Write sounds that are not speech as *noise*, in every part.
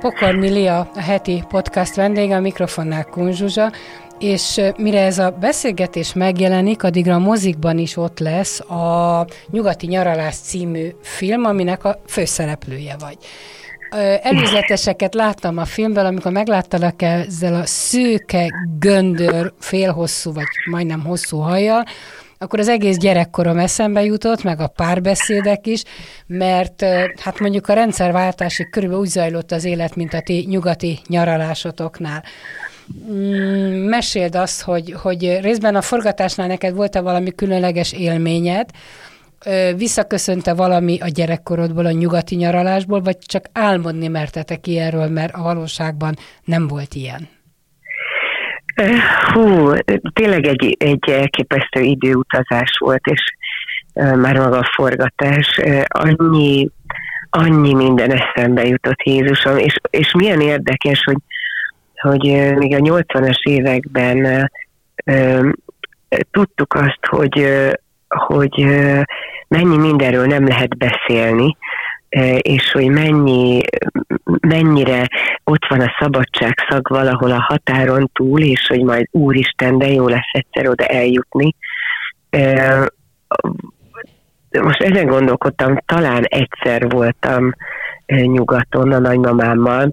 Pokorni Lia, a heti podcast vendége, a mikrofonnál Kunzsuzsa, és mire ez a beszélgetés megjelenik, addigra a mozikban is ott lesz a Nyugati Nyaralás című film, aminek a főszereplője vagy. Előzeteseket láttam a filmből, amikor megláttalak ezzel a szőke, göndör, félhosszú, vagy majdnem hosszú hajjal, akkor az egész gyerekkorom eszembe jutott, meg a párbeszédek is, mert hát mondjuk a rendszerváltásig körülbelül úgy zajlott az élet, mint a ti nyugati nyaralásotoknál. Mm, meséld azt, hogy, hogy részben a forgatásnál neked volt-e valami különleges élményed, visszaköszönte valami a gyerekkorodból, a nyugati nyaralásból, vagy csak álmodni mertetek ilyenről, mert a valóságban nem volt ilyen? Hú, tényleg egy, egy elképesztő időutazás volt, és már maga a forgatás, annyi, annyi minden eszembe jutott Jézusom, és, és milyen érdekes, hogy, hogy még a 80-as években tudtuk azt, hogy, hogy mennyi mindenről nem lehet beszélni, és hogy mennyi, mennyire ott van a szabadság szag valahol a határon túl, és hogy majd úristen, de jó lesz egyszer oda eljutni. Most ezen gondolkodtam, talán egyszer voltam nyugaton a nagymamámmal,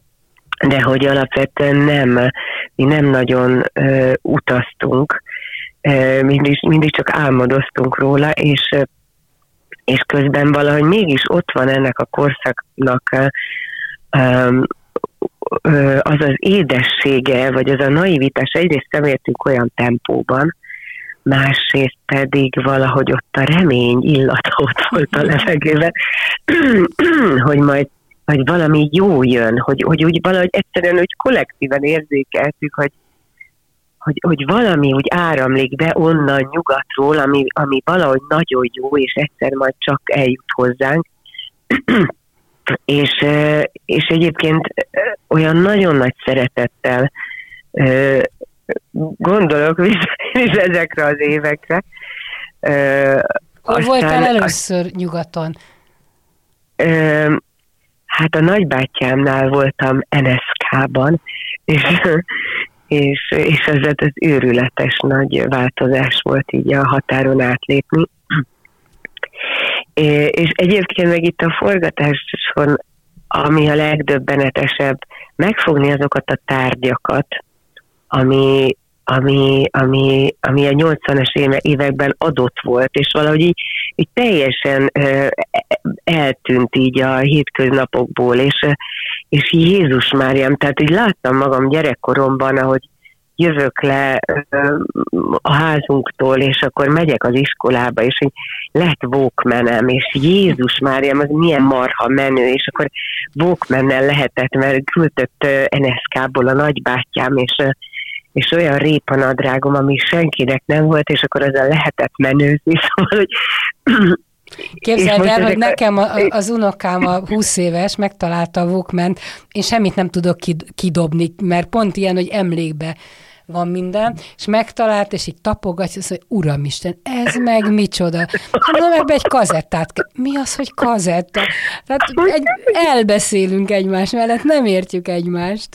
de hogy alapvetően nem, mi nem nagyon utaztunk, mindig, mindig csak álmodoztunk róla, és és közben valahogy mégis ott van ennek a korszaknak az az édessége, vagy az a naivitás, egyrészt nem értünk olyan tempóban, másrészt pedig valahogy ott a remény illata ott *laughs* volt a levegőben, *clears throat* hogy majd hogy valami jó jön, hogy, hogy úgy valahogy egyszerűen úgy kollektíven érzékeltük, hogy, hogy, hogy valami úgy áramlik be onnan nyugatról, ami, ami valahogy nagyon jó, és egyszer majd csak eljut hozzánk. *clears throat* és, és egyébként olyan nagyon nagy szeretettel gondolok *laughs* vissza ezekre az évekre. Hol voltál először nyugaton? Hát a nagybátyámnál voltam NSK-ban, és, és, és ez az őrületes nagy változás volt így a határon átlépni. És egyébként meg itt a forgatáson, ami a legdöbbenetesebb, megfogni azokat a tárgyakat, ami, ami, ami, ami a 80-as években adott volt, és valahogy így, így teljesen eltűnt így a hétköznapokból, és, és Jézus Máriám, tehát így láttam magam gyerekkoromban, ahogy jövök le a házunktól, és akkor megyek az iskolába, és így lett Walkmanem, és Jézus Máriám, az milyen marha menő, és akkor Walkmannel lehetett, mert küldött NSK-ból a nagybátyám, és és olyan répanadrágom, ami senkinek nem volt, és akkor ezzel lehetett menőzni, *laughs* szóval, hogy Képzeld el, hogy nekem a, az unokám a 20 éves, megtalálta a walkman én semmit nem tudok kidobni, mert pont ilyen, hogy emlékbe van minden, és megtalált, és így tapogatja, azt mondja, Uramisten, ez meg micsoda? Na, meg egy kazettát kell. Mi az, hogy kazetta? Tehát egy, elbeszélünk egymás mellett, nem értjük egymást.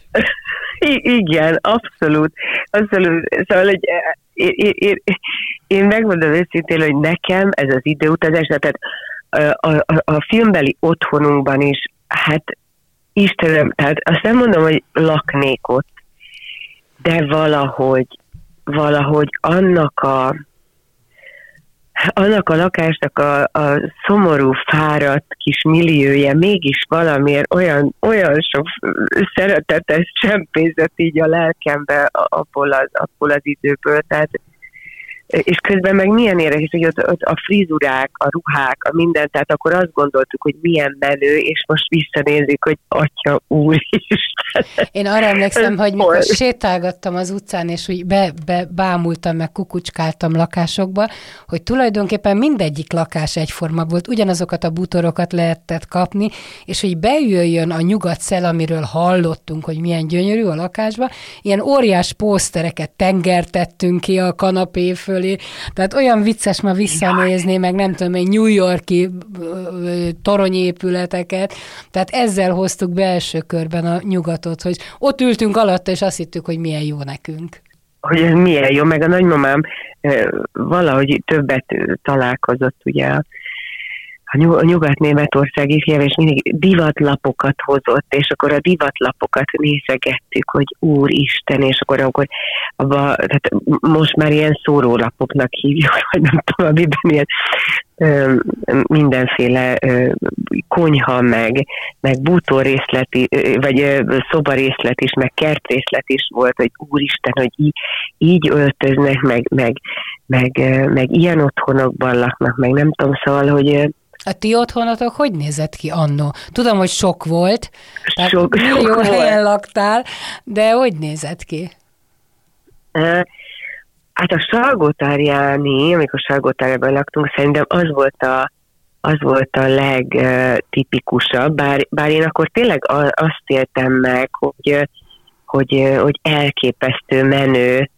I- igen, abszolút. abszolút. Szóval, hogy én, én, én, én megmondom őszintén, hogy nekem ez az időutazás, tehát a, a, a filmbeli otthonunkban is, hát Istenem, tehát azt nem mondom, hogy laknék ott, de valahogy, valahogy annak a annak a lakásnak a, a szomorú, fáradt kis milliója mégis valamiért olyan, olyan sok szeretetes csempészet így a lelkembe abból az, abból az időből. Tehát és közben meg milyen érdekes, hogy ott, ott a frizurák, a ruhák, a minden, tehát akkor azt gondoltuk, hogy milyen menő, és most visszanézik, hogy atya úr is. Én arra emlékszem, hogy mikor sétálgattam az utcán, és úgy be, be, bámultam, meg kukucskáltam lakásokba, hogy tulajdonképpen mindegyik lakás egyforma volt, ugyanazokat a butorokat lehetett kapni, és hogy bejöjjön a nyugat szel, amiről hallottunk, hogy milyen gyönyörű a lakásba, ilyen óriás pósztereket tengertettünk ki a kanapé fölé, tehát olyan vicces ma visszanézni, meg nem tudom, egy New Yorki toronyépületeket, tehát ezzel hoztuk belső körben a nyugatot, hogy ott ültünk alatta, és azt hittük, hogy milyen jó nekünk. Hogy ez milyen jó, meg a nagymamám valahogy többet találkozott ugye a nyugat-németországi film, és mindig divatlapokat hozott, és akkor a divatlapokat nézegettük, hogy Úristen, és akkor, akkor abba, tehát most már ilyen szórólapoknak hívjuk, *laughs* vagy nem tudom, amiben ilyen mindenféle konyha, meg, meg bútorrészlet, vagy ö, szobarészlet is, meg kertrészlet is volt, hogy úristen, hogy így, így öltöznek, meg, meg, meg, meg ilyen otthonokban laknak, meg nem tudom, szóval, hogy a ti otthonatok hogy nézett ki annó? Tudom, hogy sok volt, tehát sok, *laughs* millió sok helyen volt. laktál, de hogy nézett ki? Hát a Salgótárjáni, amikor Salgótárjában laktunk, szerintem az volt a, az volt a legtipikusabb, bár, bár én akkor tényleg azt éltem meg, hogy, hogy, hogy elképesztő menő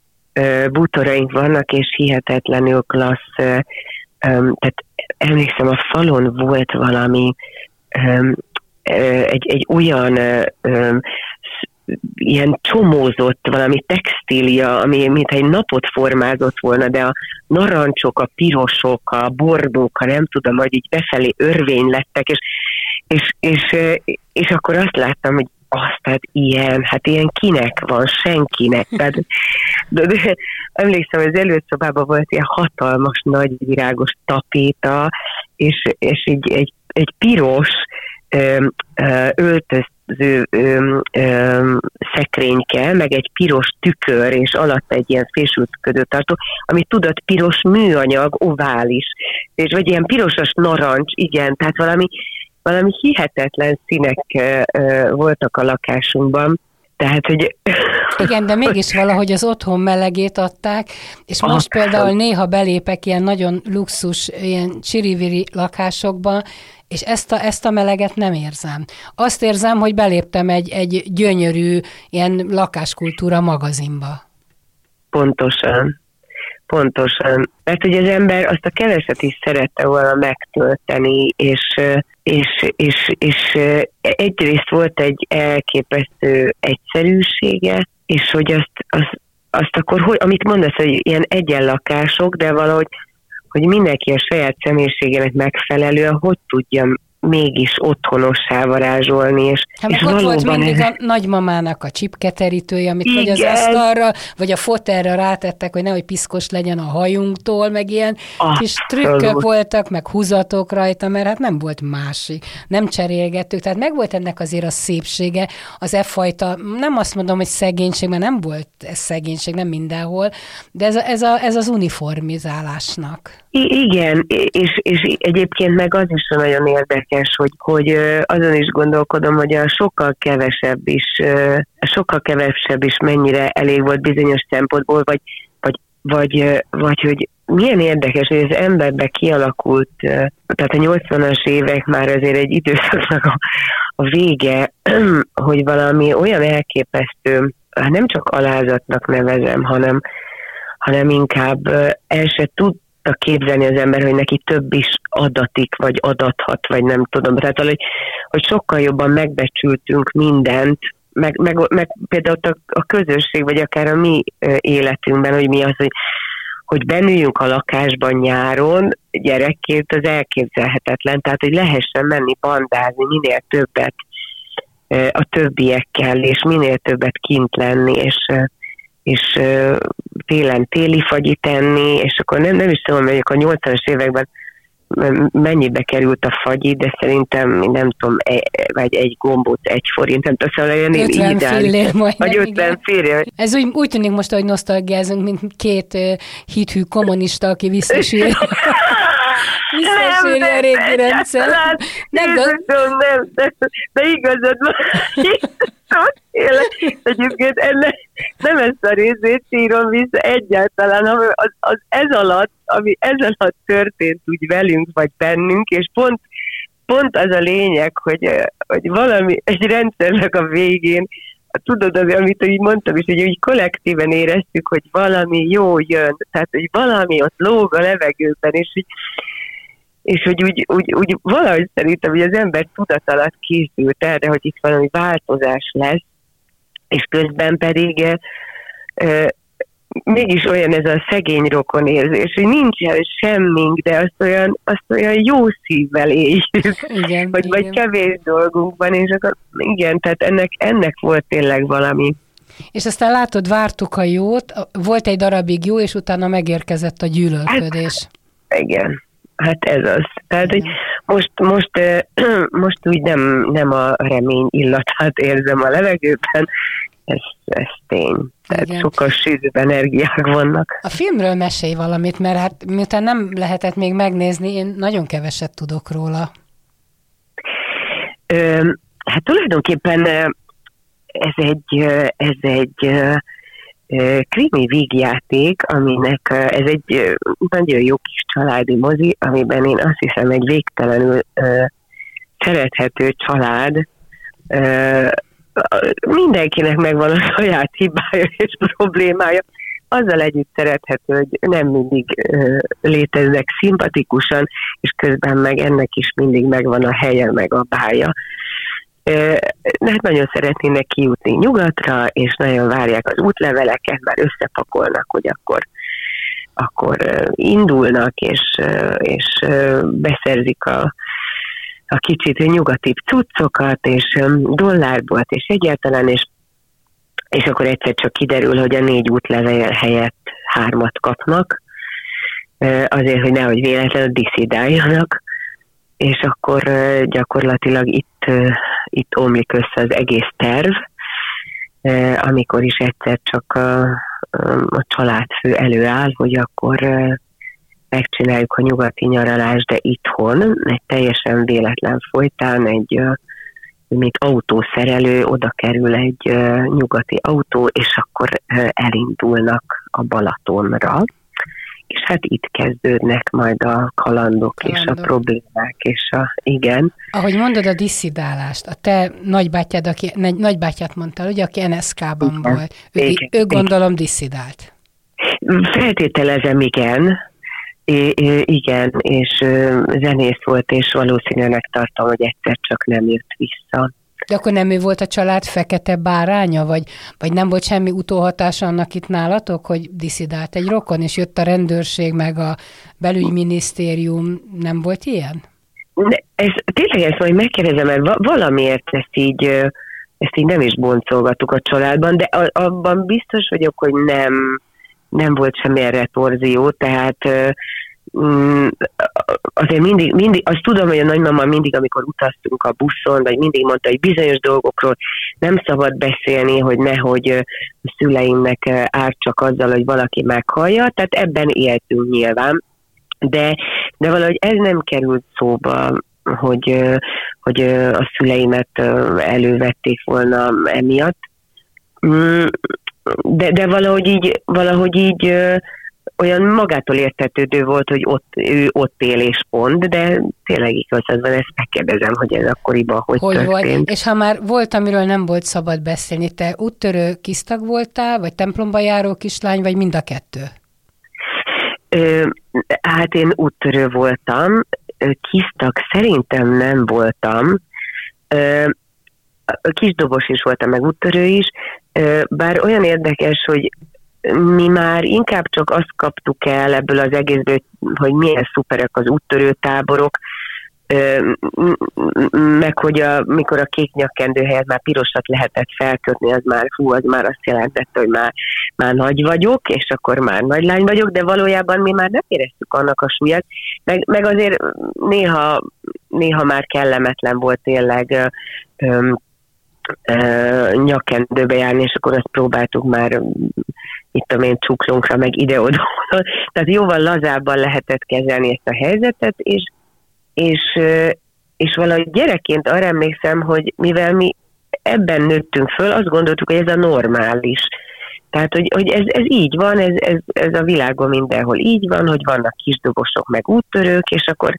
bútoraink vannak, és hihetetlenül klassz, tehát emlékszem, a falon volt valami egy, egy olyan ilyen csomózott valami textília, ami mint egy napot formázott volna, de a narancsok, a pirosok, a bordók, a nem tudom, hogy így befelé örvény lettek, és, és, és, és akkor azt láttam, hogy azt, tehát ilyen, hát ilyen kinek van, senkinek. Tehát, de, de, emlékszem, az előszobában volt ilyen hatalmas, nagy virágos tapéta, és, és egy, egy, egy piros ö, ö, öltöző ö, ö, szekrényke, meg egy piros tükör, és alatt egy ilyen fésültködő tartó, ami tudod, piros műanyag, ovális, és vagy ilyen pirosas narancs, igen, tehát valami, valami hihetetlen színek voltak a lakásunkban, tehát, hogy... Igen, de mégis valahogy az otthon melegét adták, és most Akár. például néha belépek ilyen nagyon luxus, ilyen csiriviri lakásokba, és ezt a, ezt a meleget nem érzem. Azt érzem, hogy beléptem egy, egy gyönyörű ilyen lakáskultúra magazinba. Pontosan. Pontosan. Mert hogy az ember azt a keveset is szerette volna megtölteni, és, és, és, és egyrészt volt egy elképesztő egyszerűsége, és hogy azt, azt, azt akkor, hogy, amit mondasz, hogy ilyen egyenlakások, de valahogy hogy mindenki a saját személyiségének megfelelően hogy tudja mégis otthonossá varázsolni. És, hát és ott volt mindig ez... a nagymamának a csipketerítője, amit Igen. vagy az asztalra, vagy a fotelre rátettek, hogy nehogy piszkos legyen a hajunktól, meg ilyen Abszolút. kis trükkök voltak, meg húzatok rajta, mert hát nem volt másik. Nem cserélgettük, tehát meg volt ennek azért a szépsége, az e fajta, nem azt mondom, hogy szegénység, mert nem volt ez szegénység, nem mindenhol, de ez, a, ez, a, ez az uniformizálásnak. I- igen, és, és egyébként meg az is nagyon érdekes, hogy, hogy azon is gondolkodom, hogy a sokkal kevesebb is, sokkal kevesebb is mennyire elég volt bizonyos szempontból, vagy, vagy, vagy, vagy hogy milyen érdekes, hogy az emberbe kialakult, tehát a 80-as évek már azért egy időszaknak a, a vége, *clears throat* hogy valami olyan elképesztő, hát nem csak alázatnak nevezem, hanem, hanem inkább el se tud, képzelni az ember, hogy neki több is adatik, vagy adathat, vagy nem tudom. Tehát, hogy, hogy sokkal jobban megbecsültünk mindent, meg, meg, meg például a, a közösség, vagy akár a mi életünkben, hogy mi az, hogy, hogy benüljünk a lakásban nyáron, gyerekként az elképzelhetetlen, tehát hogy lehessen menni bandázni minél többet a többiekkel, és minél többet kint lenni, és és télen téli fagyit tenni, és akkor nem, nem is tudom, hogy a 80-as években mennyibe került a fagyi, de szerintem nem tudom, e, vagy egy gombóc egy forint, nem tudom, szóval olyan 50 fillér majd. Vagy 50 fillér. Ez úgy, úgy tűnik most, hogy nosztalgiázunk, mint két uh, hithű kommunista, aki *laughs* visszasírja. visszasírja a régi rendszer. Nem, nem, nem, nem, nem, de igazad van. Egyébként ennek nem ezt a részét írom vissza egyáltalán, hanem az, az ez alatt, ami ez alatt történt úgy velünk, vagy bennünk, és pont, pont az a lényeg, hogy, hogy valami, egy rendszernek a végén, tudod, az, amit így mondtam is, hogy úgy kollektíven éreztük, hogy valami jó jön, tehát, hogy valami ott lóg a levegőben, és hogy és hogy úgy, úgy, úgy valahogy szerintem, hogy az ember tudat alatt készült erre, hogy itt valami változás lesz, és közben pedig e, mégis olyan ez a szegény rokon érzés, hogy nincs el semmink, de azt olyan, azt olyan jó szívvel éljük, igen, hogy igen. vagy kevés dolgunk van, és akkor igen, tehát ennek, ennek volt tényleg valami. És aztán látod, vártuk a jót, volt egy darabig jó, és utána megérkezett a gyűlölködés. Hát, igen, Hát ez az. Tehát, hogy most, most, *clears throat* most úgy nem, nem a remény illatát érzem a levegőben, ez, ez tény. Tehát Igen. sokkal sűrűbb energiák vannak. A filmről mesélj valamit, mert hát miután nem lehetett még megnézni, én nagyon keveset tudok róla. Ö, hát tulajdonképpen ez egy, ez egy krimi vígjáték, aminek ez egy nagyon jó kis családi mozi, amiben én azt hiszem egy végtelenül szerethető család, mindenkinek megvan a *laughs* saját hibája és problémája, azzal együtt szerethető, hogy nem mindig léteznek szimpatikusan, és közben meg ennek is mindig megvan a helye, meg a bája hát nagyon szeretnének kijutni nyugatra, és nagyon várják az útleveleket, már összepakolnak, hogy akkor akkor indulnak, és, és beszerzik a, a kicsit nyugati cuccokat, és dollárból, és egyáltalán, és, és akkor egyszer csak kiderül, hogy a négy útlevél helyett hármat kapnak, azért, hogy nehogy véletlenül diszidáljanak, és akkor gyakorlatilag itt, itt omlik össze az egész terv, amikor is egyszer csak a, a családfő előáll, hogy akkor megcsináljuk a nyugati nyaralást, de itthon, egy teljesen véletlen folytán egy mint autószerelő, oda kerül egy nyugati autó, és akkor elindulnak a Balatonra és hát itt kezdődnek majd a kalandok, kalandok. és a problémák, és a, igen. Ahogy mondod a diszidálást, a te nagybátyád, aki, nagybátyát mondtál, ugye, aki NSK-ban igen. volt, ő, igen. ő gondolom diszidált. Feltételezem, igen, I- igen, és zenész volt, és valószínűleg tartom, hogy egyszer csak nem jött vissza. De akkor nem ő volt a család fekete báránya, vagy, vagy nem volt semmi utóhatása annak itt nálatok, hogy diszidált egy rokon, és jött a rendőrség, meg a belügyminisztérium, nem volt ilyen? Ez, tényleg ezt majd megkérdezem, mert valamiért ezt így, ezt így nem is boncolgattuk a családban, de abban biztos vagyok, hogy nem, nem volt semmilyen retorzió, tehát Mm, azért mindig, mindig, azt tudom, hogy a nagymama mindig, amikor utaztunk a buszon, vagy mindig mondta, hogy bizonyos dolgokról nem szabad beszélni, hogy nehogy a szüleimnek árt csak azzal, hogy valaki meghallja, tehát ebben éltünk nyilván, de, de valahogy ez nem került szóba, hogy, hogy a szüleimet elővették volna emiatt. Mm, de, de valahogy így, valahogy így olyan magától értetődő volt, hogy ott, ő ott él és pont, de tényleg igazad van, ezt megkérdezem, hogy ez akkoriban hogy, hogy történt. Volt? És ha már volt, amiről nem volt szabad beszélni, te úttörő kisztag voltál, vagy templomba járó kislány, vagy mind a kettő? Ö, hát én úttörő voltam, kisztag szerintem nem voltam, ö, kisdobos is voltam, meg úttörő is, bár olyan érdekes, hogy mi már inkább csak azt kaptuk el ebből az egészből, hogy milyen szuperek az úttörő táborok, meg hogy a, mikor a kék nyakkendő helyett már pirosat lehetett felkötni, az már, hú, az már azt jelentette, hogy már, már nagy vagyok, és akkor már nagy lány vagyok, de valójában mi már nem éreztük annak a súlyát, meg, meg azért néha, néha már kellemetlen volt tényleg öm, nyakkendőbe járni, és akkor azt próbáltuk már itt tudom én cuklunkra, meg ide-oda. *laughs* Tehát jóval lazábban lehetett kezelni ezt a helyzetet, és, és, és valahogy gyerekként arra emlékszem, hogy mivel mi ebben nőttünk föl, azt gondoltuk, hogy ez a normális. Tehát, hogy, hogy ez, ez így van, ez, ez, ez a világon mindenhol így van, hogy vannak kisdobosok, meg úttörők, és akkor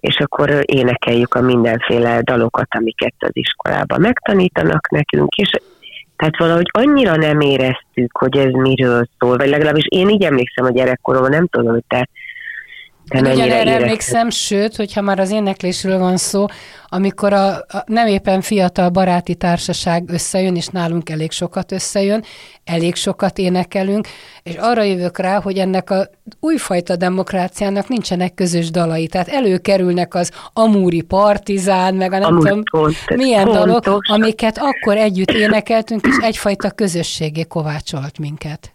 és akkor énekeljük a mindenféle dalokat, amiket az iskolában megtanítanak nekünk, és tehát valahogy annyira nem éreztük, hogy ez miről szól, vagy legalábbis én így emlékszem a gyerekkoromban, nem tudom, hogy te én ugyanerre emlékszem, sőt, hogyha már az éneklésről van szó, amikor a, a nem éppen fiatal baráti társaság összejön, és nálunk elég sokat összejön, elég sokat énekelünk, és arra jövök rá, hogy ennek a újfajta demokráciának nincsenek közös dalai, tehát előkerülnek az amúri partizán, meg a nem Amúgy tudom pont, milyen pontos. dalok, amiket akkor együtt énekeltünk, és egyfajta közösségé kovácsolt minket.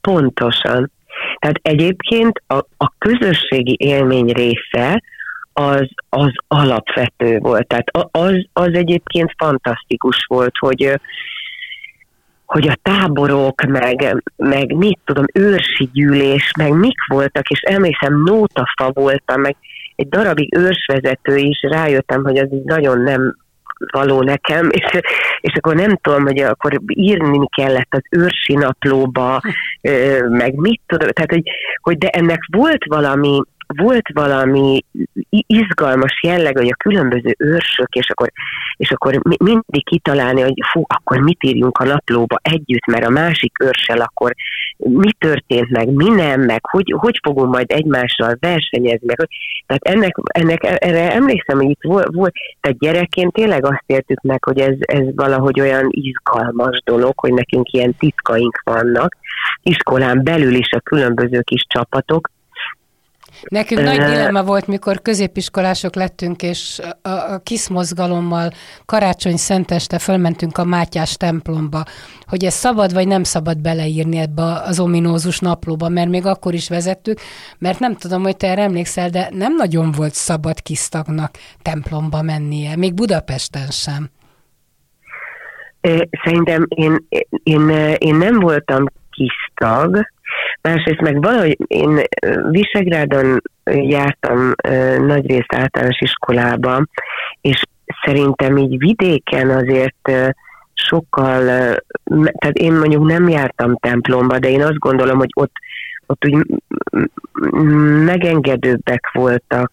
Pontosan. Tehát egyébként a, a közösségi élmény része az, az alapvető volt. Tehát az, az egyébként fantasztikus volt, hogy hogy a táborok, meg, meg mit tudom, őrsi gyűlés, meg mik voltak, és emlékszem, nótafa voltam, meg egy darabig őrsvezető is, rájöttem, hogy az így nagyon nem való nekem, *laughs* és, és akkor nem tudom, hogy akkor írni kellett az őrsi naplóba, meg mit tudom, tehát hogy, hogy de ennek volt valami, volt valami izgalmas jelleg, hogy a különböző őrsök, és akkor, és akkor mindig kitalálni, hogy fú, akkor mit írjunk a naplóba együtt, mert a másik őrsel akkor mi történt meg, mi nem, meg hogy, hogy fogunk majd egymással versenyezni, meg, tehát ennek, ennek erre emlékszem, hogy itt volt, volt, tehát gyerekként tényleg azt értük meg, hogy ez, ez valahogy olyan izgalmas dolog, hogy nekünk ilyen titkaink vannak, iskolán belül is a különböző kis csapatok, Nekünk nagy dilemma volt, mikor középiskolások lettünk, és a, a KISZ mozgalommal karácsony szenteste fölmentünk a Mátyás templomba, hogy ez szabad vagy nem szabad beleírni ebbe az ominózus naplóba, mert még akkor is vezettük, mert nem tudom, hogy te erre emlékszel, de nem nagyon volt szabad kisztagnak templomba mennie, még Budapesten sem. Szerintem én, én, én nem voltam kisztag, Másrészt meg valahogy én Visegrádon jártam nagyrészt általános iskolába, és szerintem így vidéken azért sokkal, tehát én mondjuk nem jártam templomba, de én azt gondolom, hogy ott, ott úgy megengedőbbek voltak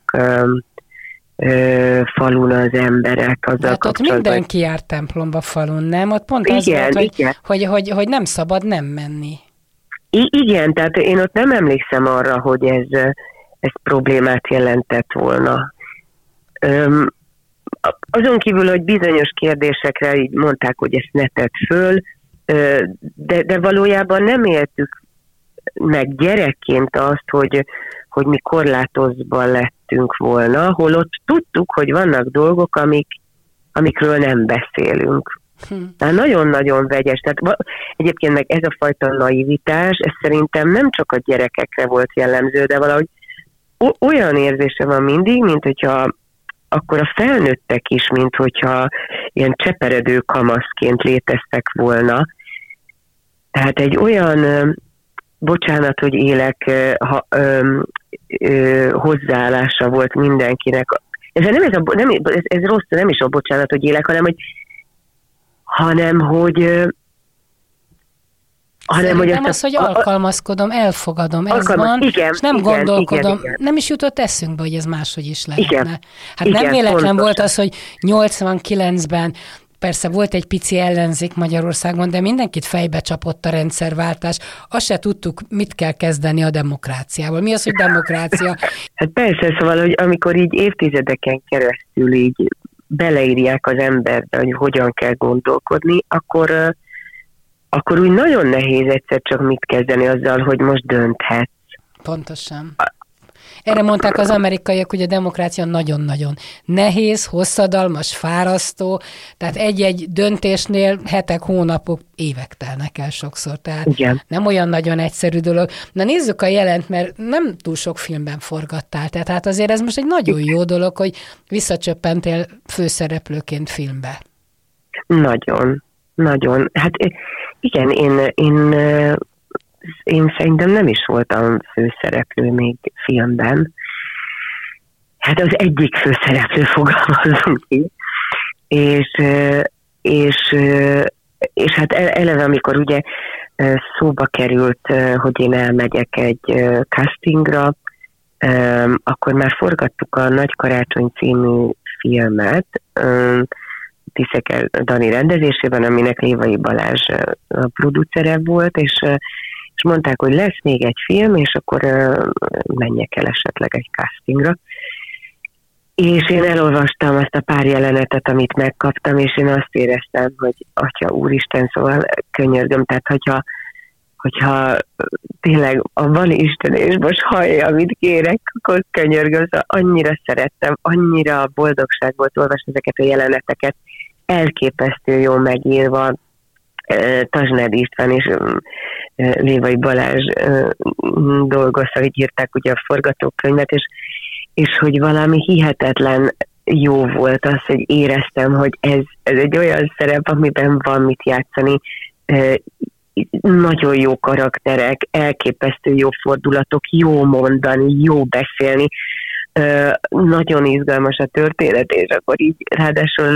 falun az emberek. Azzal hát ott mindenki járt templomba falun, nem? Ott pont igen, az volt, hogy, hogy, hogy, hogy nem szabad nem menni. I- igen, tehát én ott nem emlékszem arra, hogy ez, ez problémát jelentett volna. Öm, azon kívül, hogy bizonyos kérdésekre így mondták, hogy ezt ne tett föl, de, de valójában nem éltük meg gyerekként azt, hogy, hogy mi korlátozva lettünk volna, holott tudtuk, hogy vannak dolgok, amik, amikről nem beszélünk. Hm. Tehát nagyon-nagyon vegyes. Tehát egyébként meg ez a fajta naivitás, ez szerintem nem csak a gyerekekre volt jellemző, de valahogy olyan érzése van mindig, mint hogyha akkor a felnőttek is, mint hogyha ilyen cseperedő kamaszként léteztek volna. Tehát egy olyan, bocsánat, hogy élek, ha, ö, ö, hozzáállása volt mindenkinek. Ez nem, ez, a, nem ez, ez rossz, nem is a bocsánat, hogy élek, hanem hogy hanem hogy hanem, hogy az, hogy alkalmazkodom, elfogadom, ez van, igen, és nem igen, gondolkodom, igen, igen. nem is jutott eszünkbe, hogy ez máshogy is lehetne. Igen, hát igen, nem véletlen pontosan. volt az, hogy 89-ben Persze volt egy pici ellenzék Magyarországon, de mindenkit fejbe csapott a rendszerváltás. Azt se tudtuk, mit kell kezdeni a demokráciával. Mi az, hogy demokrácia? *laughs* Hát persze, szóval, hogy amikor így évtizedeken keresztül így beleírják az emberbe, hogy hogyan kell gondolkodni, akkor, akkor úgy nagyon nehéz egyszer csak mit kezdeni azzal, hogy most dönthetsz. Pontosan. Erre mondták az amerikaiak, hogy a demokrácia nagyon-nagyon nehéz, hosszadalmas, fárasztó, tehát egy-egy döntésnél hetek, hónapok, évek telnek el sokszor, tehát Igen. nem olyan nagyon egyszerű dolog. Na nézzük a jelent, mert nem túl sok filmben forgattál, tehát hát azért ez most egy nagyon jó dolog, hogy visszacsöppentél főszereplőként filmbe. Nagyon, nagyon. Hát igen, én, én, én szerintem nem is voltam főszereplő még filmben. Hát az egyik főszereplő *laughs* fogalmazunk ki. És, és, és hát eleve, amikor ugye szóba került, hogy én elmegyek egy castingra, akkor már forgattuk a Nagy Karácsony című filmet, Tiszeker Dani rendezésében, aminek Lévai Balázs a producere volt, és, és mondták, hogy lesz még egy film, és akkor menjek el esetleg egy castingra. És én elolvastam azt a pár jelenetet, amit megkaptam, és én azt éreztem, hogy Atya Úristen, szóval könyörgöm, tehát hogyha, hogyha tényleg a van Isten, és most hallja, amit kérek, akkor könyörgöm, szóval annyira szerettem, annyira boldogság volt olvasni ezeket a jeleneteket, elképesztő jó megírva, Tazsned István és Lévai Balázs dolgozta, hogy írták ugye a forgatókönyvet, és, és hogy valami hihetetlen jó volt az, hogy éreztem, hogy ez, ez egy olyan szerep, amiben van mit játszani, nagyon jó karakterek, elképesztő jó fordulatok, jó mondani, jó beszélni, nagyon izgalmas a történet, és akkor így ráadásul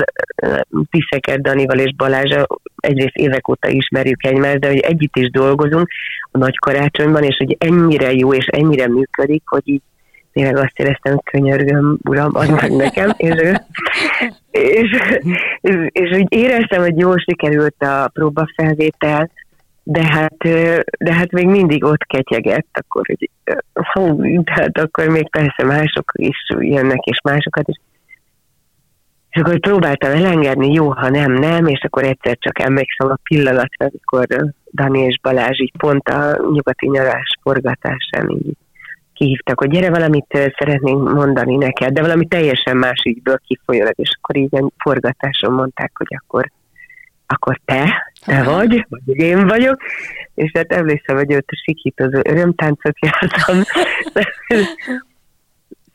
Tiszeket Danival és Balázsa egyrészt évek óta ismerjük egymást, de hogy együtt is dolgozunk a nagy karácsonyban, és hogy ennyire jó és ennyire működik, hogy így tényleg azt éreztem, hogy könyörgöm, uram, az meg nekem, és, *laughs* és, és, és úgy éreztem, hogy jól sikerült a próbafelvétel, de hát, de hát még mindig ott ketyegett, akkor, hogy hú, tehát akkor még persze mások is jönnek, és másokat is. És akkor próbáltam elengedni, jó, ha nem, nem, és akkor egyszer csak emlékszem a pillanatra, amikor Dani és Balázs így pont a nyugati nyarás forgatásán így kihívtak, hogy gyere, valamit szeretnénk mondani neked, de valami teljesen más ügyből kifolyólag, és akkor így forgatáson mondták, hogy akkor akkor te, te vagy, vagy én vagyok, és hát emlékszem, hogy ott a sikítozó örömtáncot jártam. *laughs*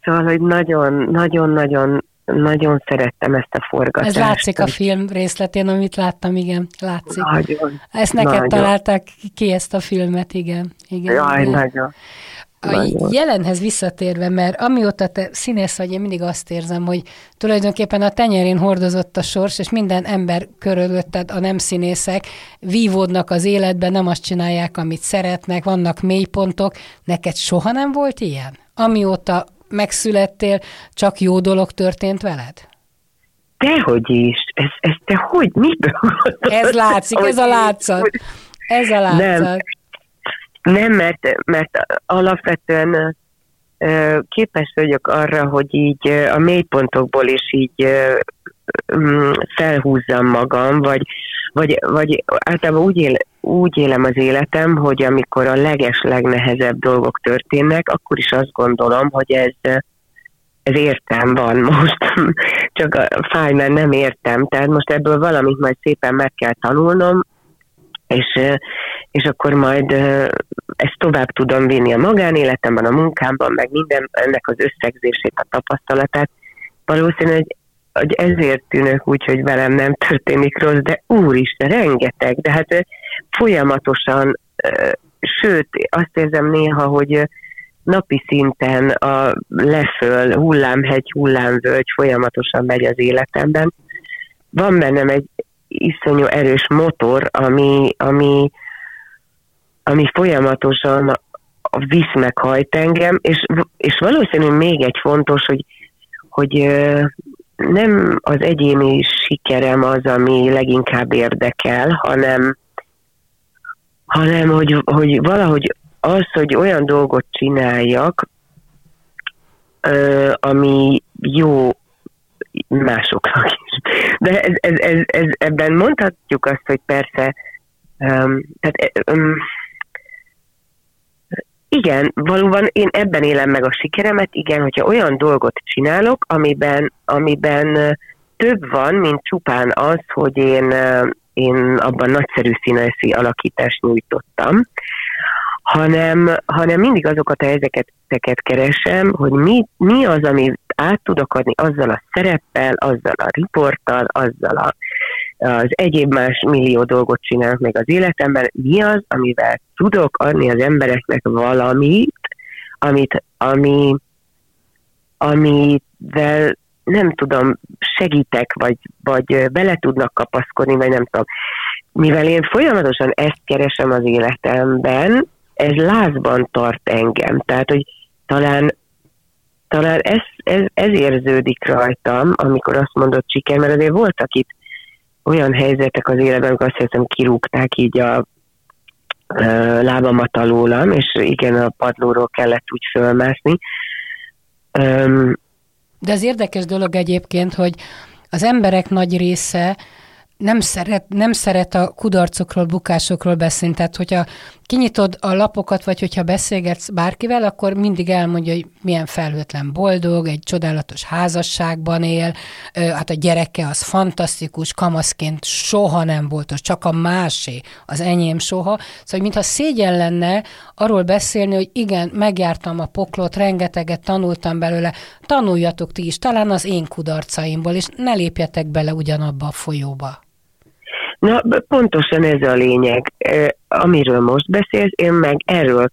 szóval, hogy nagyon, nagyon, nagyon, nagyon szerettem ezt a forgatást. Ez látszik a film részletén, amit láttam, igen, látszik. Nagyon. Ezt neked nagyon. találták ki ezt a filmet, igen. igen Jaj, igen. nagyon. A jelenhez visszatérve, mert amióta te színész vagy, én mindig azt érzem, hogy tulajdonképpen a tenyerén hordozott a sors, és minden ember körülötted, a nem színészek, vívódnak az életben, nem azt csinálják, amit szeretnek, vannak mélypontok. Neked soha nem volt ilyen? Amióta megszülettél, csak jó dolog történt veled? Dehogy is. Ez, ez te hogy? Miből Ez látszik, ez a látszat. Ez a látszat. Nem. Nem, mert, mert alapvetően képes vagyok arra, hogy így a mélypontokból is így mm, felhúzzam magam, vagy, vagy, vagy általában úgy, él, úgy élem az életem, hogy amikor a leges, legnehezebb dolgok történnek, akkor is azt gondolom, hogy ez, ez értem van *laughs* most, csak a fáj, mert nem értem, tehát most ebből valamit majd szépen meg kell tanulnom, és, és akkor majd ezt tovább tudom vinni a magánéletemben, a munkámban, meg minden ennek az összegzését, a tapasztalatát. Valószínű, hogy, hogy ezért tűnök úgy, hogy velem nem történik rossz, de úristen, rengeteg, de hát folyamatosan, sőt, azt érzem néha, hogy napi szinten a leföl, hullámhegy, hullámvölgy folyamatosan megy az életemben. Van bennem egy iszonyú erős motor, ami, ami, ami folyamatosan visz meg hajt engem, és, és valószínű még egy fontos, hogy, hogy nem az egyéni sikerem az, ami leginkább érdekel, hanem, hanem hogy, hogy valahogy az, hogy olyan dolgot csináljak, ami jó másoknak is. De ez, ez, ez, ez, ebben mondhatjuk azt, hogy persze, tehát, igen, valóban én ebben élem meg a sikeremet, igen, hogyha olyan dolgot csinálok, amiben, amiben több van, mint csupán az, hogy én, én abban nagyszerű színészi alakítást nyújtottam, hanem, hanem mindig azokat a helyzeteket keresem, hogy mi, mi az, amit át tudok adni azzal a szereppel, azzal a riporttal, azzal a, az egyéb más millió dolgot csinálok még az életemben, mi az, amivel tudok adni az embereknek valamit, amit, ami, amivel nem tudom, segítek, vagy, vagy bele tudnak kapaszkodni, vagy nem tudom. Mivel én folyamatosan ezt keresem az életemben, ez lázban tart engem. Tehát, hogy talán, talán ez, ez, ez érződik rajtam, amikor azt mondott siker, mert azért voltak itt olyan helyzetek az életben, amikor azt hiszem kirúgták így a ö, lábamat alólam, és igen, a padlóról kellett úgy fölmászni. Öm, De az érdekes dolog egyébként, hogy az emberek nagy része nem szeret, nem szeret a kudarcokról, bukásokról beszélni. Tehát, hogyha kinyitod a lapokat, vagy hogyha beszélgetsz bárkivel, akkor mindig elmondja, hogy milyen felhőtlen boldog, egy csodálatos házasságban él, hát a gyereke az fantasztikus, kamaszként soha nem volt, az csak a másé, az enyém soha. Szóval, mintha szégyen lenne arról beszélni, hogy igen, megjártam a poklot, rengeteget tanultam belőle, tanuljatok ti is, talán az én kudarcaimból, és ne lépjetek bele ugyanabba a folyóba. Na, pontosan ez a lényeg. Amiről most beszélsz, én meg erről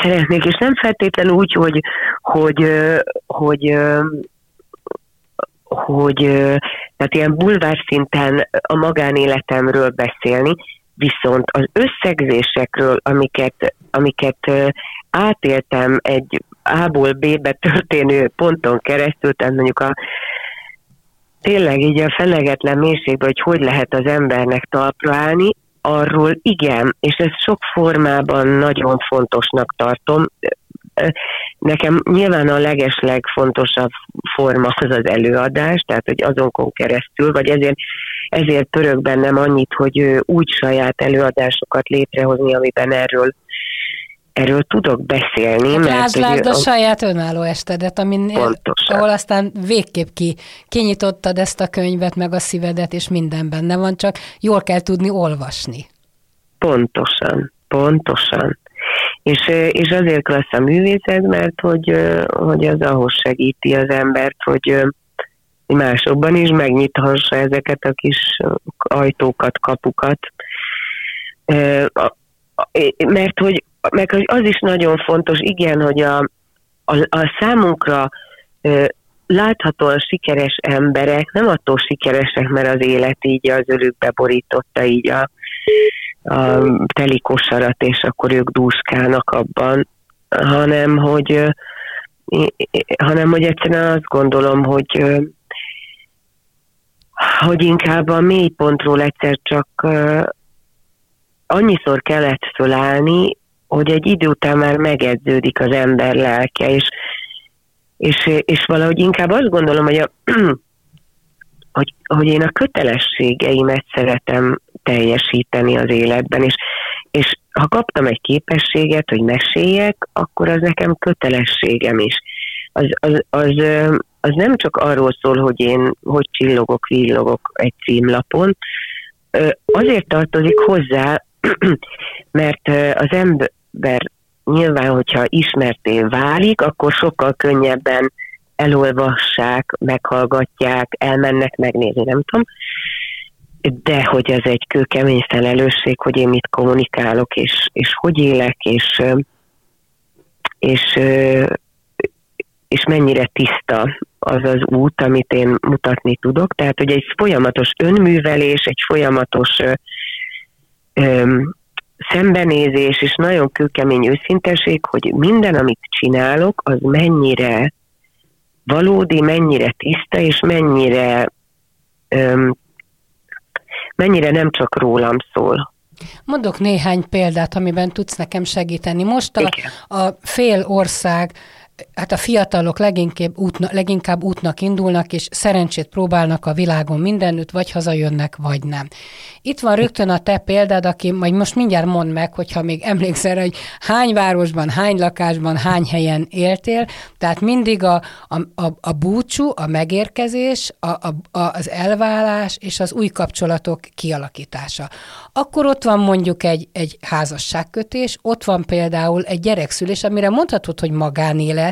szeretnék, és nem feltétlenül úgy, hogy, hogy, hogy, hogy tehát ilyen bulvár szinten a magánéletemről beszélni, viszont az összegzésekről, amiket, amiket átéltem egy A-ból B-be történő ponton keresztül, tehát mondjuk a tényleg így a felegetlen mélységben, hogy hogy lehet az embernek talpra állni, arról igen, és ez sok formában nagyon fontosnak tartom. Nekem nyilván a legesleg fontosabb forma az az előadás, tehát hogy azonkon keresztül, vagy ezért, ezért török bennem annyit, hogy úgy saját előadásokat létrehozni, amiben erről erről tudok beszélni. Hát mert lásd a, a saját önálló estedet, amin, ahol aztán végképp ki, kinyitottad ezt a könyvet, meg a szívedet, és minden benne van, csak jól kell tudni olvasni. Pontosan, pontosan. És, és azért klassz a művészet, mert hogy, hogy az ahhoz segíti az embert, hogy másokban is megnyithassa ezeket a kis ajtókat, kapukat. Mert hogy meg az is nagyon fontos, igen, hogy a, a, a számunkra láthatóan sikeres emberek nem attól sikeresek, mert az élet így az ölükbe borította így a, a teli kosarat, és akkor ők dúskálnak abban, hanem hogy hanem hogy egyszerűen azt gondolom, hogy hogy inkább a mélypontról egyszer csak annyiszor kellett fölállni, hogy egy idő után már megedződik az ember lelke, és, és, és valahogy inkább azt gondolom, hogy, a, *clears throat* hogy, hogy én a kötelességeimet szeretem teljesíteni az életben, és, és ha kaptam egy képességet, hogy meséljek, akkor az nekem kötelességem is. Az, az, az, az nem csak arról szól, hogy én hogy csillogok, villogok egy címlapon, azért tartozik hozzá, *clears throat* mert az ember, nyilván, hogyha ismerté válik, akkor sokkal könnyebben elolvassák, meghallgatják, elmennek megnézni, nem tudom. De hogy ez egy kőkemény felelősség, hogy én mit kommunikálok, és, és hogy élek, és, és, és mennyire tiszta az az út, amit én mutatni tudok. Tehát, hogy egy folyamatos önművelés, egy folyamatos szembenézés és nagyon kőkemény őszinteség, hogy minden, amit csinálok, az mennyire valódi, mennyire tiszta, és mennyire, öm, mennyire nem csak rólam szól. Mondok néhány példát, amiben tudsz nekem segíteni. Most a, a fél ország hát a fiatalok leginkább, útna, leginkább útnak indulnak, és szerencsét próbálnak a világon mindenütt, vagy hazajönnek, vagy nem. Itt van rögtön a te példád, aki majd most mindjárt mond meg, hogyha még emlékszel, hogy hány városban, hány lakásban, hány helyen éltél, tehát mindig a, a, a, a búcsú, a megérkezés, a, a, az elválás és az új kapcsolatok kialakítása. Akkor ott van mondjuk egy, egy házasságkötés, ott van például egy gyerekszülés, amire mondhatod, hogy magánélet,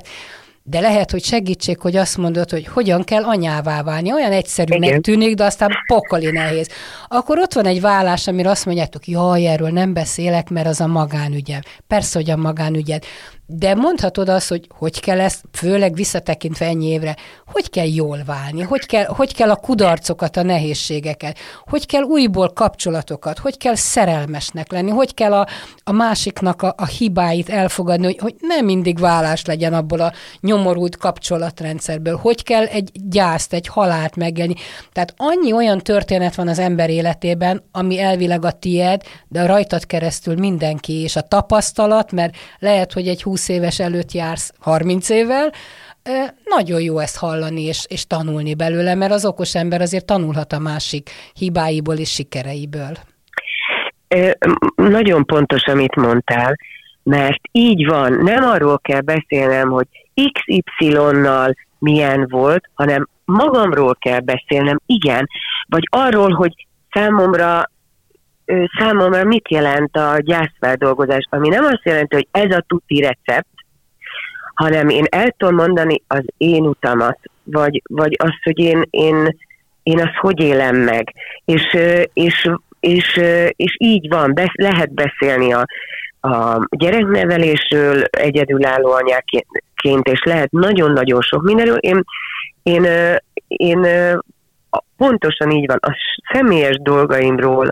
de lehet, hogy segítség, hogy azt mondod, hogy hogyan kell anyává válni. Olyan egyszerűnek Igen. tűnik, de aztán pokoli nehéz. Akkor ott van egy vállás, amire azt mondjátok, jaj, erről nem beszélek, mert az a magánügyem. Persze, hogy a magánügyed. De mondhatod azt, hogy hogy kell ezt, főleg visszatekintve ennyi évre, hogy kell jól válni, hogy kell, hogy kell a kudarcokat, a nehézségeket, hogy kell újból kapcsolatokat, hogy kell szerelmesnek lenni, hogy kell a, a másiknak a, a hibáit elfogadni, hogy, hogy nem mindig vállás legyen abból a nyomorult kapcsolatrendszerből, hogy kell egy gyászt, egy halált megélni. Tehát annyi olyan történet van az ember életében, ami elvileg a tied, de rajtad keresztül mindenki, és a tapasztalat, mert lehet, hogy egy 20 éves előtt jársz 30 évvel, nagyon jó ezt hallani és, és tanulni belőle, mert az okos ember azért tanulhat a másik hibáiból és sikereiből. Nagyon pontos, amit mondtál, mert így van, nem arról kell beszélnem, hogy XY-nal milyen volt, hanem magamról kell beszélnem, igen, vagy arról, hogy számomra számomra mit jelent a gyászfeldolgozás, ami nem azt jelenti, hogy ez a tuti recept, hanem én el tudom mondani az én utamat, vagy, vagy azt, hogy én, én, én azt hogy élem meg. És, és, és, és így van, be, lehet beszélni a, a gyereknevelésről egyedülálló anyáként, és lehet nagyon-nagyon sok mindenről. Én, én, én pontosan így van, a személyes dolgaimról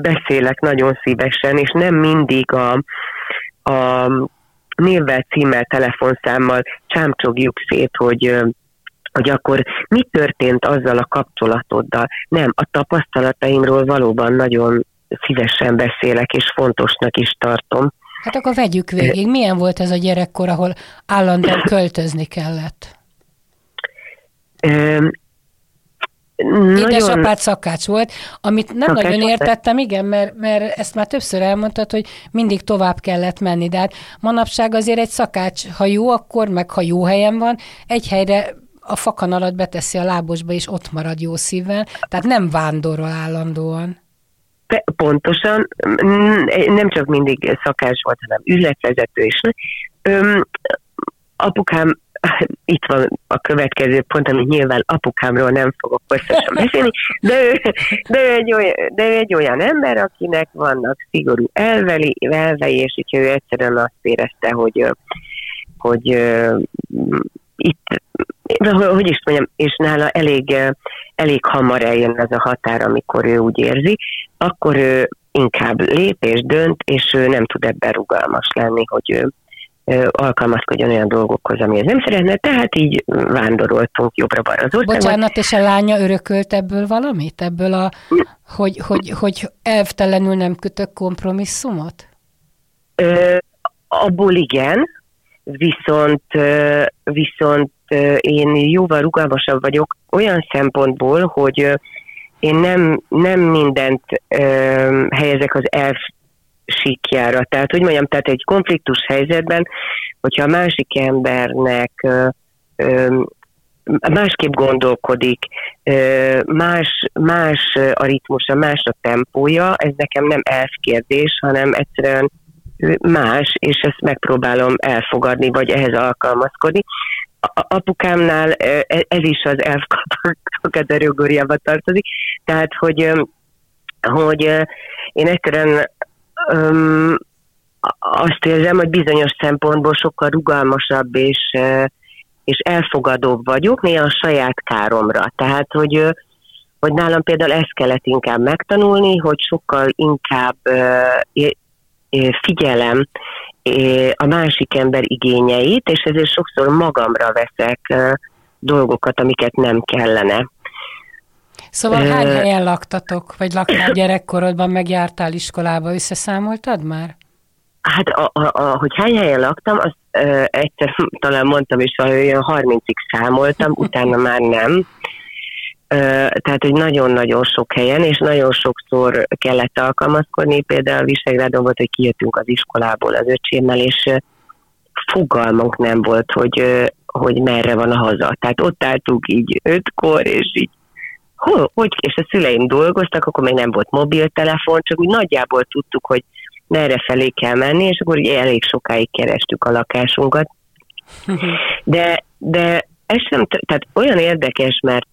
beszélek nagyon szívesen, és nem mindig a, a névvel, címmel, telefonszámmal csámcsogjuk szét, hogy hogy akkor mi történt azzal a kapcsolatoddal. Nem, a tapasztalataimról valóban nagyon szívesen beszélek, és fontosnak is tartom. Hát akkor vegyük végig. Milyen volt ez a gyerekkor, ahol állandóan költözni kellett? Nagyon... Édesapád szakács volt, amit nem szakács nagyon értettem, igen, mert, mert ezt már többször elmondtad, hogy mindig tovább kellett menni, de hát manapság azért egy szakács, ha jó akkor, meg ha jó helyen van, egy helyre a fakan alatt beteszi a lábosba, és ott marad jó szívvel, tehát nem vándorol állandóan. Pontosan, nem csak mindig szakács volt, hanem üzletvezető is. apukám *laughs* itt van a következő pont, amit nyilván apukámról nem fogok hosszasan beszélni, de ő, de, ő egy olyan, de ő egy olyan ember, akinek vannak szigorú elveli, elvei, és így ő egyszerűen azt érezte, hogy, hogy itt, hogy is mondjam, és nála elég, elég hamar eljön ez a határ, amikor ő úgy érzi, akkor ő inkább lép és dönt, és ő nem tud ebben rugalmas lenni, hogy ő alkalmazkodjon olyan dolgokhoz, amihez nem szeretne, tehát így vándoroltunk jobbra-balra az országban. Bocsánat, és a lánya örökölt ebből valamit? Ebből a, hogy, hogy, hogy elvtelenül nem kötök kompromisszumot? Ö, abból igen, viszont, viszont én jóval rugalmasabb vagyok olyan szempontból, hogy én nem, nem mindent ö, helyezek az elv síkjára. Tehát, hogy mondjam, tehát egy konfliktus helyzetben, hogyha a másik embernek ö, ö, másképp gondolkodik, más, más a ritmusa, más a tempója, ez nekem nem elfkérdés, hanem egyszerűen más, és ezt megpróbálom elfogadni, vagy ehhez alkalmazkodni. A, apukámnál e, ez is az elfkategóriába *laughs* tartozik, tehát, hogy, hogy én egyszerűen öm, azt érzem, hogy bizonyos szempontból sokkal rugalmasabb és, és elfogadóbb vagyok, néha a saját káromra. Tehát, hogy, hogy nálam például ezt kellett inkább megtanulni, hogy sokkal inkább figyelem a másik ember igényeit, és ezért sokszor magamra veszek dolgokat, amiket nem kellene. Szóval hány helyen laktatok, vagy laktál gyerekkorodban, megjártál iskolába, összeszámoltad már? Hát, a, a, a, hogy hány helyen laktam, az egyszer *laughs* talán mondtam is, hogy olyan 30-ig számoltam, *laughs* utána már nem. Tehát, hogy nagyon-nagyon sok helyen, és nagyon sokszor kellett alkalmazkodni. Például Visegrádon volt, hogy kijöttünk az iskolából az öcsémmel, és fogalmunk nem volt, hogy, hogy merre van a haza. Tehát ott álltunk így ötkor, és így hogy, és a szüleim dolgoztak, akkor még nem volt mobiltelefon, csak úgy nagyjából tudtuk, hogy merre felé kell menni, és akkor ugye elég sokáig kerestük a lakásunkat. *laughs* De, de ez sem, tehát olyan érdekes, mert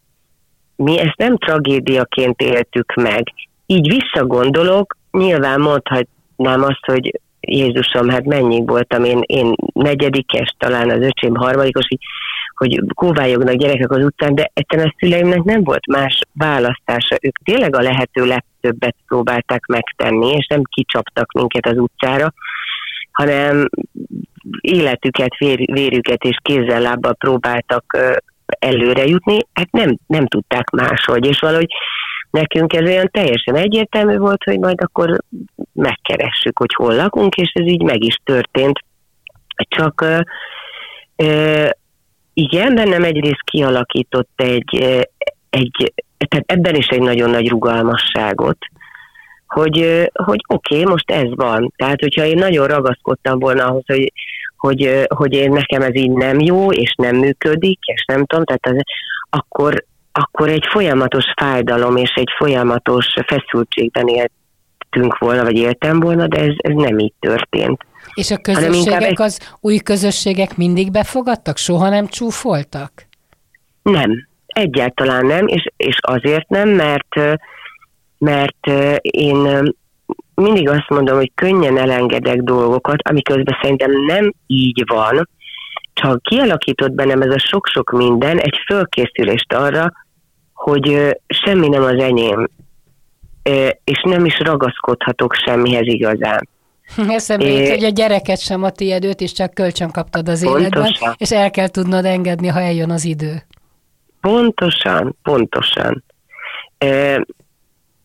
mi ezt nem tragédiaként éltük meg. Így visszagondolok, nyilván mondhatnám azt, hogy Jézusom, hát mennyi voltam én, én negyedikes, talán az öcsém harmadikos, hogy, hogy kóvályognak gyerekek az utcán, de egyszerűen a szüleimnek nem volt más választása. Ők tényleg a lehető legtöbbet próbálták megtenni, és nem kicsaptak minket az utcára, hanem életüket, vér, vérüket és kézzel-lábbal próbáltak előre jutni, hát nem, nem tudták máshogy, és valahogy nekünk ez olyan teljesen egyértelmű volt, hogy majd akkor megkeressük, hogy hol lakunk, és ez így meg is történt. Csak igen, bennem egyrészt kialakított egy, egy, tehát ebben is egy nagyon nagy rugalmasságot, hogy, hogy oké, okay, most ez van. Tehát, hogyha én nagyon ragaszkodtam volna ahhoz, hogy, hogy, hogy én nekem ez így nem jó, és nem működik, és nem tudom, tehát az, akkor, akkor egy folyamatos fájdalom és egy folyamatos feszültségben éltünk volna, vagy éltem volna, de ez, ez nem így történt. És a közösségek, az új közösségek mindig befogadtak? Soha nem csúfoltak? Nem, egyáltalán nem, és, és azért nem, mert, mert én mindig azt mondom, hogy könnyen elengedek dolgokat, amiközben szerintem nem így van, csak kialakított bennem ez a sok-sok minden egy fölkészülést arra, hogy semmi nem az enyém, és nem is ragaszkodhatok semmihez igazán. *laughs* Eszembe jut, hogy a gyereket sem a tiéd, őt is csak kölcsön kaptad az pontosan. életben, és el kell tudnod engedni, ha eljön az idő. Pontosan, pontosan.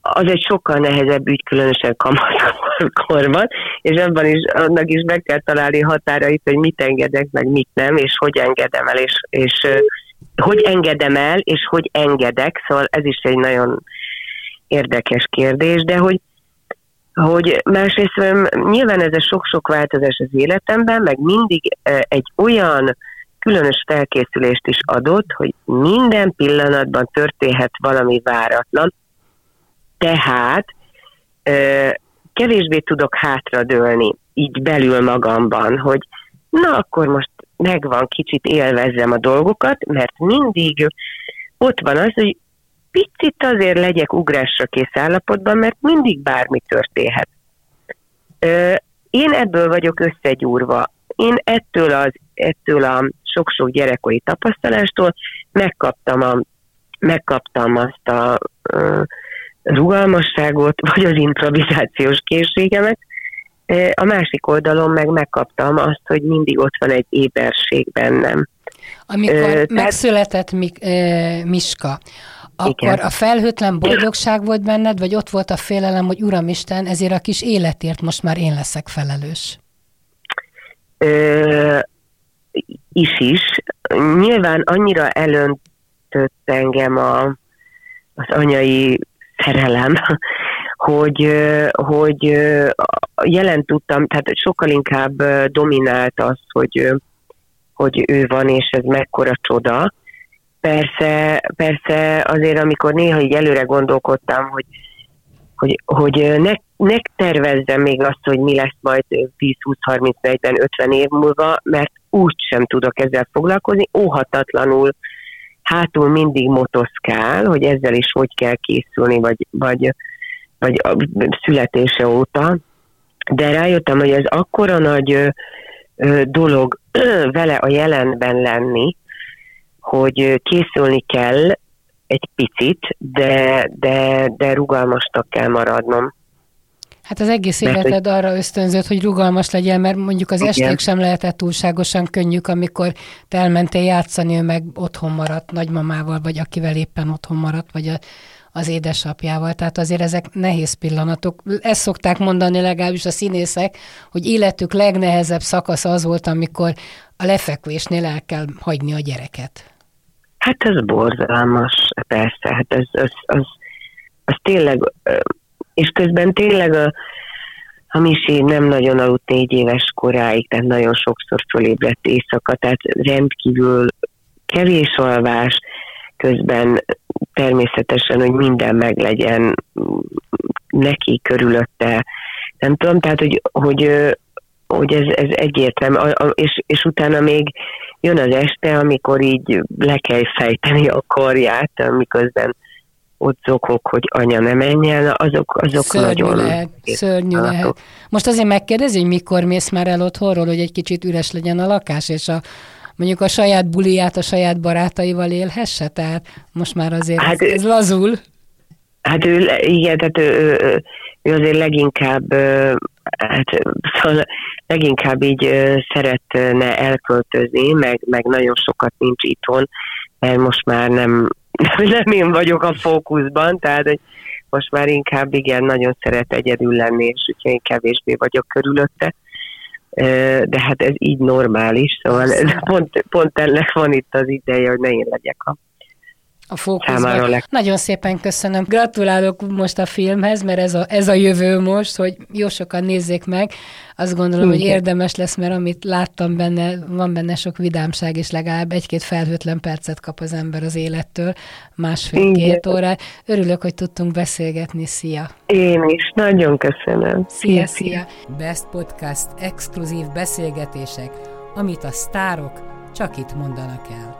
Az egy sokkal nehezebb ügy, különösen kamatkorban, és abban is, annak is meg kell találni határait, hogy mit engedek, meg mit nem, és hogy engedem el, és, és hogy engedem el, és hogy engedek, szóval ez is egy nagyon érdekes kérdés, de hogy hogy másrészt nyilván ez a sok-sok változás az életemben, meg mindig egy olyan különös felkészülést is adott, hogy minden pillanatban történhet valami váratlan, tehát kevésbé tudok hátradőlni így belül magamban, hogy na akkor most megvan, kicsit élvezzem a dolgokat, mert mindig ott van az, hogy picit azért legyek ugrásra kész állapotban, mert mindig bármi történhet. Én ebből vagyok összegyúrva. Én ettől, az, ettől a sok-sok gyerekkori tapasztalástól megkaptam, a, megkaptam azt a uh, rugalmasságot, vagy az improvizációs készségemet, a másik oldalon meg megkaptam azt, hogy mindig ott van egy éberség bennem. Amikor uh, megszületett Mi, uh, Miska, akkor Igen. a felhőtlen boldogság volt benned, vagy ott volt a félelem, hogy Uramisten, ezért a kis életért most már én leszek felelős? Ö, is is. Nyilván annyira elöntött engem a, az anyai szerelem, *laughs* hogy, hogy jelen tudtam, tehát sokkal inkább dominált az, hogy, hogy ő van, és ez mekkora csoda, persze, persze azért, amikor néha így előre gondolkodtam, hogy, hogy, hogy ne, ne tervezzem még azt, hogy mi lesz majd 10, 20, 30, 40, 50 év múlva, mert úgy sem tudok ezzel foglalkozni, óhatatlanul hátul mindig motoszkál, hogy ezzel is hogy kell készülni, vagy, vagy, vagy a születése óta. De rájöttem, hogy ez akkora nagy dolog vele a jelenben lenni, hogy készülni kell egy picit, de, de, de rugalmasnak kell maradnom. Hát az egész életed arra ösztönzött, hogy rugalmas legyen, mert mondjuk az esték sem lehetett túlságosan könnyűk, amikor te elmentél játszani, ő meg otthon maradt nagymamával, vagy akivel éppen otthon maradt, vagy a, az édesapjával. Tehát azért ezek nehéz pillanatok. Ezt szokták mondani legalábbis a színészek, hogy életük legnehezebb szakasz az volt, amikor a lefekvésnél el kell hagyni a gyereket. Hát ez borzalmas, persze, hát ez, az, az, az tényleg, és közben tényleg a, a Misi nem nagyon aludt négy éves koráig, tehát nagyon sokszor fölébredt éjszaka, tehát rendkívül kevés alvás, közben természetesen, hogy minden meglegyen neki körülötte. Nem tudom, tehát, hogy, hogy, hogy ez, ez egyértelmű, és, és utána még jön az este, amikor így le kell fejteni a karját, miközben ott zokok, hogy anya ne menjen, azok, azok szörnyű nagyon... Lehet, szörnyű lehet. Most azért megkérdezi, hogy mikor mész már el otthonról, hogy egy kicsit üres legyen a lakás, és a, mondjuk a saját buliát a saját barátaival élhesse? Tehát most már azért hát, ez, ez lazul. Hát ő, igen, tehát ő, ő, ő azért leginkább hát, szóval leginkább így szeretne elköltözni, meg, meg nagyon sokat nincs itthon, mert most már nem, *laughs* nem én vagyok a fókuszban, tehát hogy most már inkább igen, nagyon szeret egyedül lenni, és úgyhogy én kevésbé vagyok körülötte. De hát ez így normális, szóval ez pont, pont ennek van itt az ideje, hogy ne én legyek a a fókuszban. Nagyon szépen köszönöm. Gratulálok most a filmhez, mert ez a, ez a jövő most, hogy jó sokan nézzék meg. Azt gondolom, Igen. hogy érdemes lesz, mert amit láttam benne, van benne sok vidámság, és legalább egy-két felhőtlen percet kap az ember az élettől, másfél-két órát. Örülök, hogy tudtunk beszélgetni. Szia! Én is. Nagyon köszönöm. Szia, szia! szia. Best Podcast exkluzív beszélgetések, amit a sztárok csak itt mondanak el.